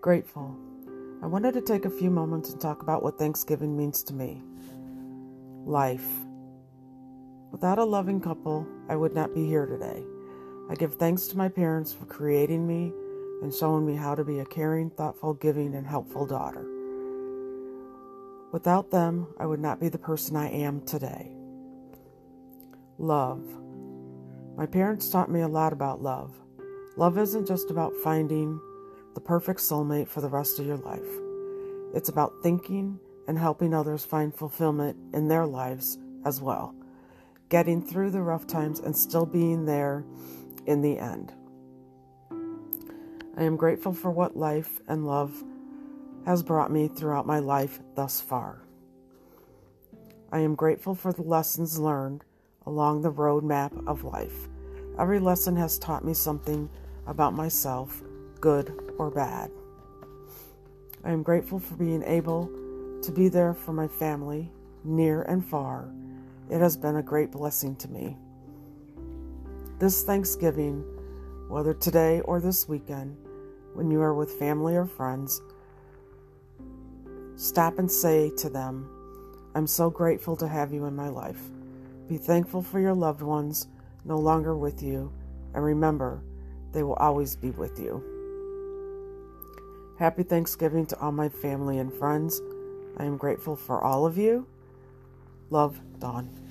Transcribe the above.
Grateful. I wanted to take a few moments and talk about what Thanksgiving means to me. Life. Without a loving couple, I would not be here today. I give thanks to my parents for creating me and showing me how to be a caring, thoughtful, giving, and helpful daughter. Without them, I would not be the person I am today. Love. My parents taught me a lot about love. Love isn't just about finding the perfect soulmate for the rest of your life. It's about thinking and helping others find fulfillment in their lives as well, getting through the rough times and still being there in the end. I am grateful for what life and love has brought me throughout my life thus far. I am grateful for the lessons learned along the road map of life. Every lesson has taught me something about myself, good or bad. I am grateful for being able to be there for my family, near and far. It has been a great blessing to me. This Thanksgiving, whether today or this weekend, when you are with family or friends, stop and say to them, I'm so grateful to have you in my life. Be thankful for your loved ones no longer with you, and remember, they will always be with you. Happy Thanksgiving to all my family and friends. I am grateful for all of you. Love, Dawn.